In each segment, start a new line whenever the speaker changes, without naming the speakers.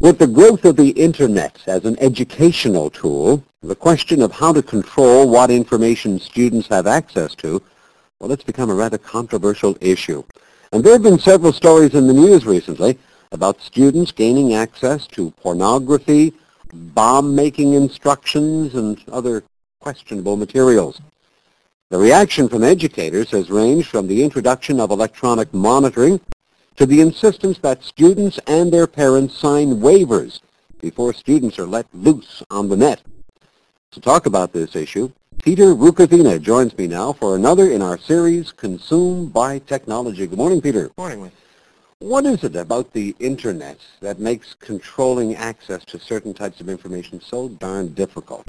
With the growth of the Internet as an educational tool, the question of how to control what information students have access to, well, it's become a rather controversial issue. And there have been several stories in the news recently about students gaining access to pornography, bomb-making instructions, and other questionable materials. The reaction from educators has ranged from the introduction of electronic monitoring to the insistence that students and their parents sign waivers before students are let loose on the net. To talk about this issue, Peter Rukavina joins me now for another in our series, Consumed by Technology. Good morning, Peter.
Good morning, Lee.
What is it about the Internet that makes controlling access to certain types of information so darn difficult?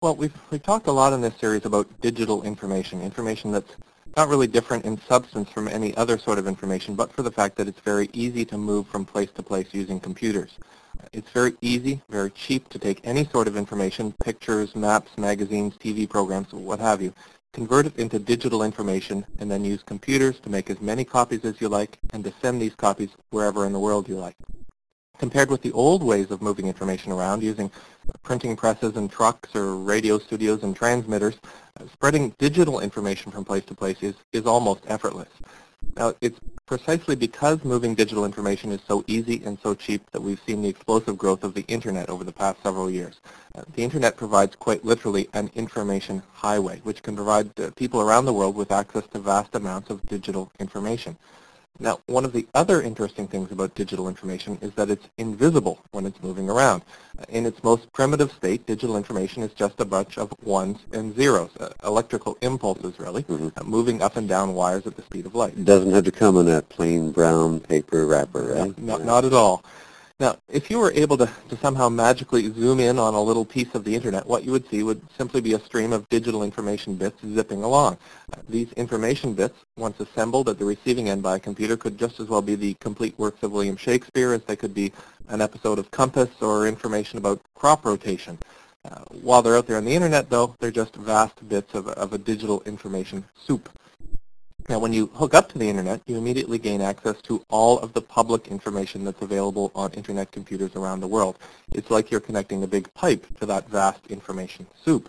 Well, we've, we've talked a lot in this series about digital information, information that's not really different in substance from any other sort of information, but for the fact that it's very easy to move from place to place using computers. It's very easy, very cheap to take any sort of information, pictures, maps, magazines, TV programs, what have you, convert it into digital information, and then use computers to make as many copies as you like and to send these copies wherever in the world you like compared with the old ways of moving information around using printing presses and trucks or radio studios and transmitters, uh, spreading digital information from place to place is, is almost effortless. Now, it's precisely because moving digital information is so easy and so cheap that we've seen the explosive growth of the Internet over the past several years. Uh, the Internet provides quite literally an information highway, which can provide uh, people around the world with access to vast amounts of digital information. Now, one of the other interesting things about digital information is that it's invisible when it's moving around. In its most primitive state, digital information is just a bunch of ones and zeros, uh, electrical impulses, really, mm-hmm. uh, moving up and down wires at the speed of light.
It doesn't have to come in a plain brown paper wrapper, right?
No, not, not at all. Now, if you were able to, to somehow magically zoom in on a little piece of the Internet, what you would see would simply be a stream of digital information bits zipping along. These information bits, once assembled at the receiving end by a computer, could just as well be the complete works of William Shakespeare as they could be an episode of Compass or information about crop rotation. Uh, while they're out there on the Internet, though, they're just vast bits of, of a digital information soup. Now, when you hook up to the Internet, you immediately gain access to all of the public information that's available on Internet computers around the world. It's like you're connecting a big pipe to that vast information soup.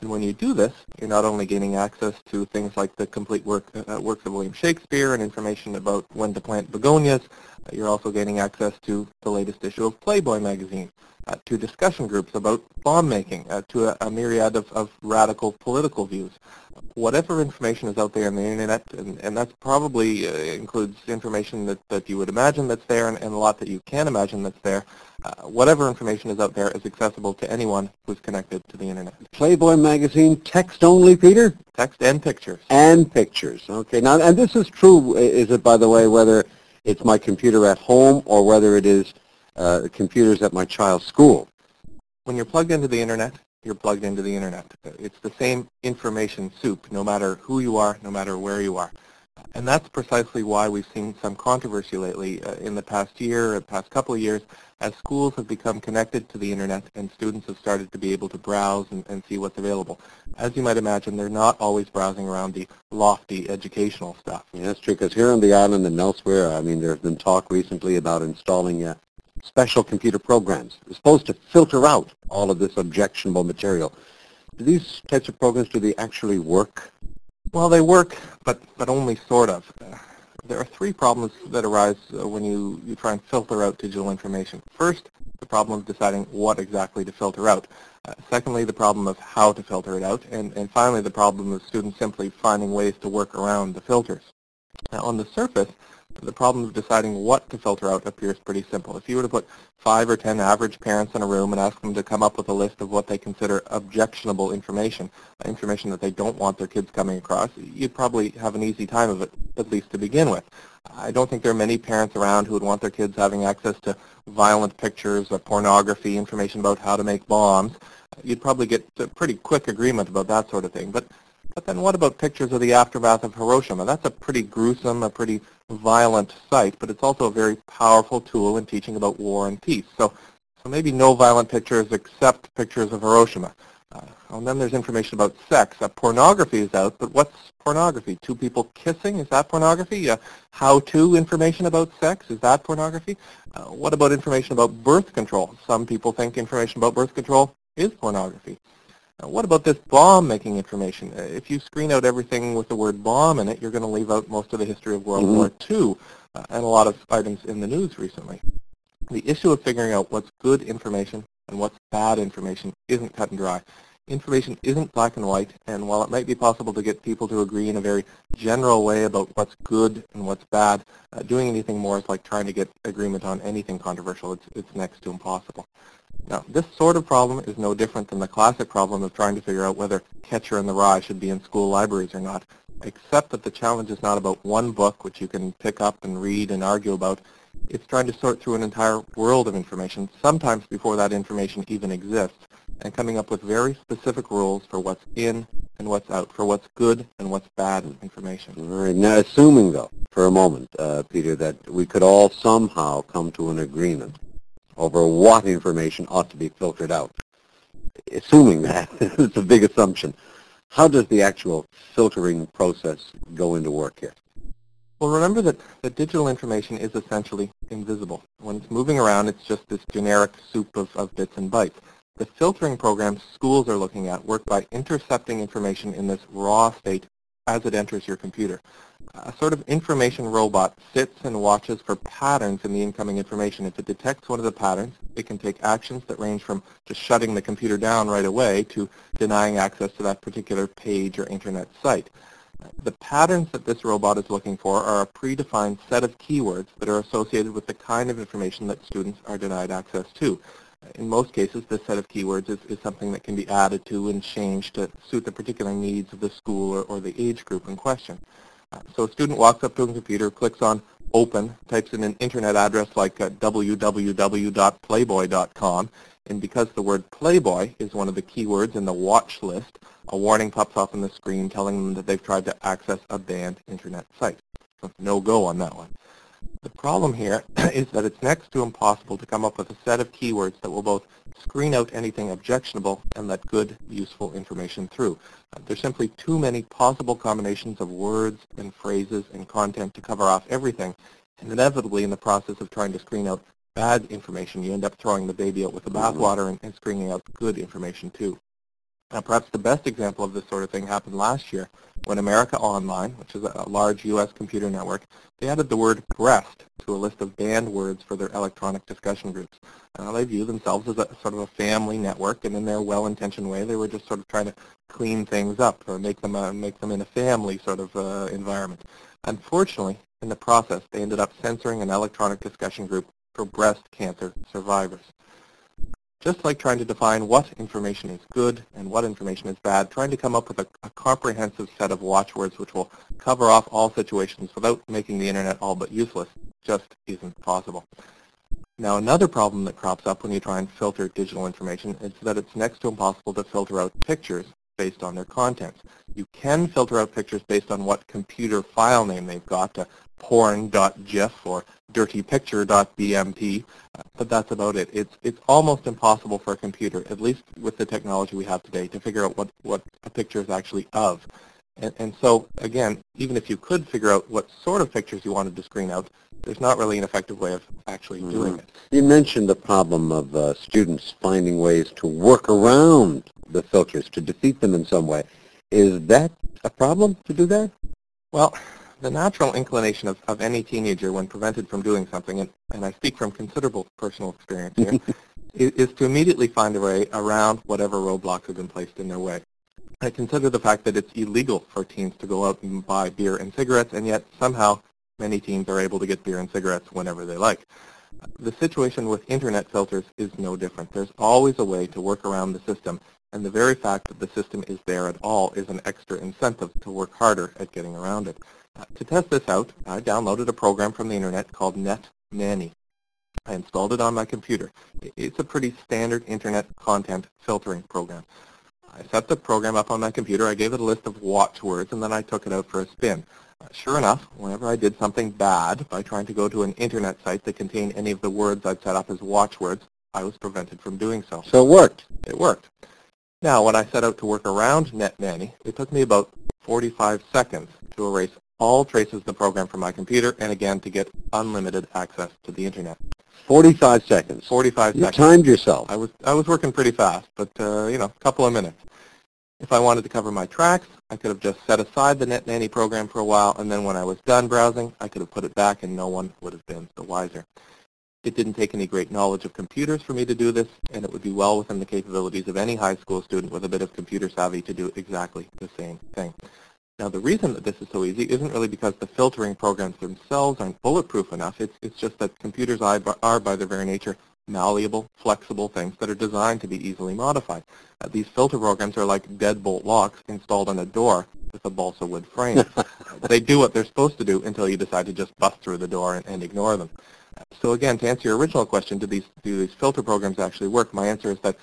And when you do this, you're not only gaining access to things like the complete work, uh, works of William Shakespeare and information about when to plant begonias, uh, you're also gaining access to the latest issue of Playboy magazine, uh, to discussion groups about bomb making, uh, to a, a myriad of, of, radical political views. Whatever information is out there on the internet, and, and that probably uh, includes information that, that you would imagine that's there and, and a lot that you can imagine that's there, uh, whatever information is out there is accessible to anyone who's connected to the internet.
Playboy magazine, text only, Peter?
Text and pictures.
And pictures. Okay. Now, and this is true, is it, by the way, whether it's my computer at home or whether it is uh, computers at my child's school?
When you're plugged into the internet, you're plugged into the internet. It's the same information soup, no matter who you are, no matter where you are. And that's precisely why we've seen some controversy lately uh, in the past year, or past couple of years, as schools have become connected to the internet and students have started to be able to browse and, and see what's available. As you might imagine, they're not always browsing around the lofty educational stuff.
Yeah, that's true, because here on the island and elsewhere, I mean, there's been talk recently about installing uh, special computer programs. They're supposed to filter out all of this objectionable material. Do these types of programs, do they actually work?
Well, they work, but, but only sort of. Uh, there are three problems that arise uh, when you, you try and filter out digital information. First, the problem of deciding what exactly to filter out. Uh, secondly, the problem of how to filter it out. And, and finally, the problem of students simply finding ways to work around the filters. Now, on the surface, the problem of deciding what to filter out appears pretty simple. If you were to put five or ten average parents in a room and ask them to come up with a list of what they consider objectionable information, information that they don't want their kids coming across, you'd probably have an easy time of it, at least to begin with. I don't think there are many parents around who would want their kids having access to violent pictures or pornography, information about how to make bombs. You'd probably get a pretty quick agreement about that sort of thing. But but then what about pictures of the aftermath of Hiroshima? That's a pretty gruesome, a pretty violent sight, but it's also a very powerful tool in teaching about war and peace. So, so maybe no violent pictures except pictures of Hiroshima. Uh, and then there's information about sex. Uh, pornography is out, but what's pornography? Two people kissing, is that pornography? Uh, how-to information about sex, is that pornography? Uh, what about information about birth control? Some people think information about birth control is pornography. Uh, what about this bomb-making information? Uh, if you screen out everything with the word bomb in it, you're going to leave out most of the history of World mm-hmm. War II and a lot of items in the news recently. The issue of figuring out what's good information and what's bad information isn't cut and dry. Information isn't black and white, and while it might be possible to get people to agree in a very general way about what's good and what's bad, uh, doing anything more is like trying to get agreement on anything controversial. It's, it's next to impossible. Now, this sort of problem is no different than the classic problem of trying to figure out whether Catcher in the Rye should be in school libraries or not, except that the challenge is not about one book which you can pick up and read and argue about. It's trying to sort through an entire world of information, sometimes before that information even exists, and coming up with very specific rules for what's in and what's out, for what's good and what's bad information.
All right. Now, assuming, though, for a moment, uh, Peter, that we could all somehow come to an agreement over what information ought to be filtered out, assuming that, it's a big assumption, how does the actual filtering process go into work here?
Well, remember that, that digital information is essentially invisible. When it's moving around, it's just this generic soup of, of bits and bytes. The filtering programs schools are looking at work by intercepting information in this raw state as it enters your computer. A sort of information robot sits and watches for patterns in the incoming information. If it detects one of the patterns, it can take actions that range from just shutting the computer down right away to denying access to that particular page or internet site. The patterns that this robot is looking for are a predefined set of keywords that are associated with the kind of information that students are denied access to in most cases, this set of keywords is, is something that can be added to and changed to suit the particular needs of the school or, or the age group in question. Uh, so a student walks up to a computer, clicks on open, types in an internet address like uh, www.playboy.com, and because the word Playboy is one of the keywords in the watch list, a warning pops up on the screen telling them that they've tried to access a banned internet site. So no go on that one. Problem here is that it's next to impossible to come up with a set of keywords that will both screen out anything objectionable and let good, useful information through. Uh, there's simply too many possible combinations of words and phrases and content to cover off everything, and inevitably in the process of trying to screen out bad information, you end up throwing the baby out with the bathwater and, and screening out good information too. Now, perhaps the best example of this sort of thing happened last year when America Online, which is a large U.S. computer network, they added the word breast to a list of banned words for their electronic discussion groups. Now, they view themselves as a sort of a family network, and in their well-intentioned way, they were just sort of trying to clean things up or make them, uh, make them in a family sort of uh, environment. Unfortunately, in the process, they ended up censoring an electronic discussion group for breast cancer survivors. Just like trying to define what information is good and what information is bad, trying to come up with a, a comprehensive set of watchwords which will cover off all situations without making the internet all but useless just isn't possible. Now another problem that crops up when you try and filter digital information is that it's next to impossible to filter out pictures based on their contents. You can filter out pictures based on what computer file name they've got, to porn.gif or dirtypicture.bmp, but that's about it. It's, it's almost impossible for a computer, at least with the technology we have today, to figure out what, what a picture is actually of. And, and so, again, even if you could figure out what sort of pictures you wanted to screen out, there's not really an effective way of actually mm-hmm. doing it.
You mentioned the problem of uh, students finding ways to work around the filters, to defeat them in some way. Is that a problem to do that?
Well, the natural inclination of, of any teenager when prevented from doing something, and, and I speak from considerable personal experience here, is, is to immediately find a way around whatever roadblocks have been placed in their way. I consider the fact that it's illegal for teens to go out and buy beer and cigarettes, and yet somehow many teens are able to get beer and cigarettes whenever they like. The situation with internet filters is no different. There's always a way to work around the system, and the very fact that the system is there at all is an extra incentive to work harder at getting around it. Uh, to test this out, I downloaded a program from the internet called NetNanny. I installed it on my computer. It's a pretty standard internet content filtering program. I set the program up on my computer, I gave it a list of watchwords, and then I took it out for a spin. Uh, sure enough, whenever I did something bad by trying to go to an internet site that contained any of the words I'd set up as watchwords, I was prevented from doing so.
So it worked?
It worked. Now, when I set out to work around NetNanny, it took me about 45 seconds to erase all traces of the program from my computer and again to get unlimited access to the internet.
45 seconds.
45
you
seconds.
timed yourself.
I was, I was working pretty fast, but, uh, you know, a couple of minutes. If I wanted to cover my tracks, I could have just set aside the NetNanny program for a while, and then when I was done browsing, I could have put it back and no one would have been the wiser. It didn't take any great knowledge of computers for me to do this, and it would be well within the capabilities of any high school student with a bit of computer savvy to do exactly the same thing. Now, the reason that this is so easy isn't really because the filtering programs themselves aren't bulletproof enough. It's, it's just that computers are, by their very nature, malleable, flexible things that are designed to be easily modified. Uh, these filter programs are like deadbolt locks installed on a door with a balsa wood frame. they do what they're supposed to do until you decide to just bust through the door and, and ignore them. So again, to answer your original question, do these, do these filter programs actually work? My answer is that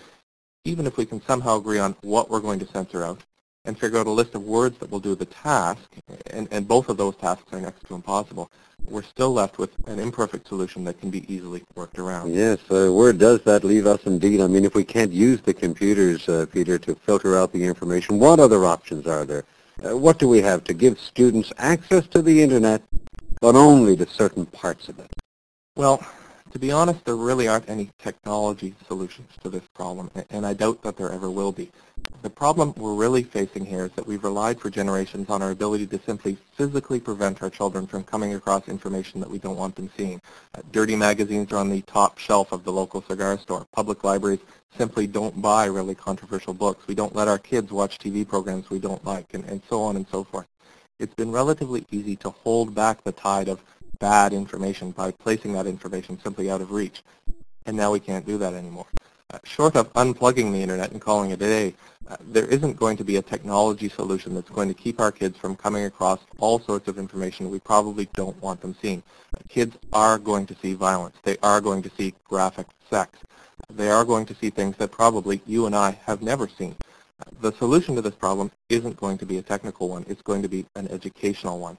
even if we can somehow agree on what we're going to censor out and figure out a list of words that will do the task, and, and both of those tasks are next to impossible, we're still left with an imperfect solution that can be easily worked around.
Yes, uh, where does that leave us indeed? I mean, if we can't use the computers, uh, Peter, to filter out the information, what other options are there? Uh, what do we have to give students access to the Internet, but only to certain parts of it?
Well, to be honest, there really aren't any technology solutions to this problem, and I doubt that there ever will be. The problem we're really facing here is that we've relied for generations on our ability to simply physically prevent our children from coming across information that we don't want them seeing. Uh, dirty magazines are on the top shelf of the local cigar store. Public libraries simply don't buy really controversial books. We don't let our kids watch TV programs we don't like, and, and so on and so forth. It's been relatively easy to hold back the tide of bad information by placing that information simply out of reach. And now we can't do that anymore. Uh, short of unplugging the internet and calling it a day, uh, there isn't going to be a technology solution that's going to keep our kids from coming across all sorts of information we probably don't want them seeing. Uh, kids are going to see violence. They are going to see graphic sex. They are going to see things that probably you and I have never seen. Uh, the solution to this problem isn't going to be a technical one. It's going to be an educational one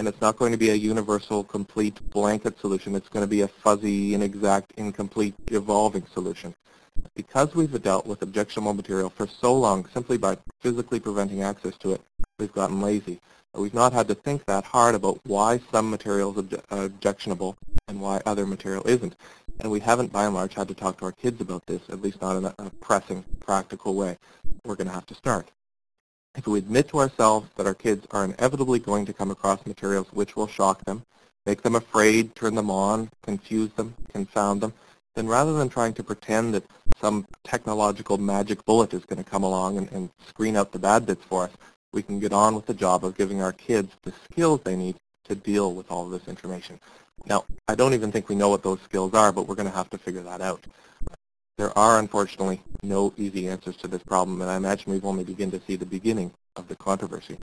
and it's not going to be a universal, complete blanket solution. It's going to be a fuzzy, inexact, incomplete, evolving solution. Because we've dealt with objectionable material for so long simply by physically preventing access to it, we've gotten lazy. We've not had to think that hard about why some material is obje objectionable and why other material isn't. And we haven't, by and large, had to talk to our kids about this, at least not in a, a pressing, practical way. We're going to have to start if we admit to ourselves that our kids are inevitably going to come across materials which will shock them, make them afraid, turn them on, confuse them, confound them, then rather than trying to pretend that some technological magic bullet is going to come along and, and screen out the bad bits for us, we can get on with the job of giving our kids the skills they need to deal with all of this information. Now, I don't even think we know what those skills are, but we're going to have to figure that out. There are, unfortunately, no easy answers to this problem, and I imagine we've only begun to see the beginning of the controversy.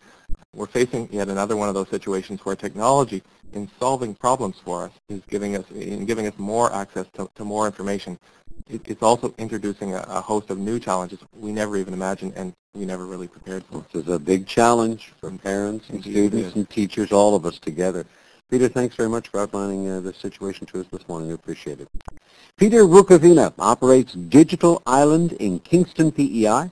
We're facing yet another one of those situations where technology, in solving problems for us, is giving us, in giving us more access to, to more information. It, it's also introducing a, a host of new challenges we never even imagined and we never really prepared for.
This is a big challenge for parents and Indeed students and teachers, all of us together. Peter, thanks very much for outlining uh, the situation to us this morning. We appreciate it. Peter Rukavina operates Digital Island in Kingston, PEI.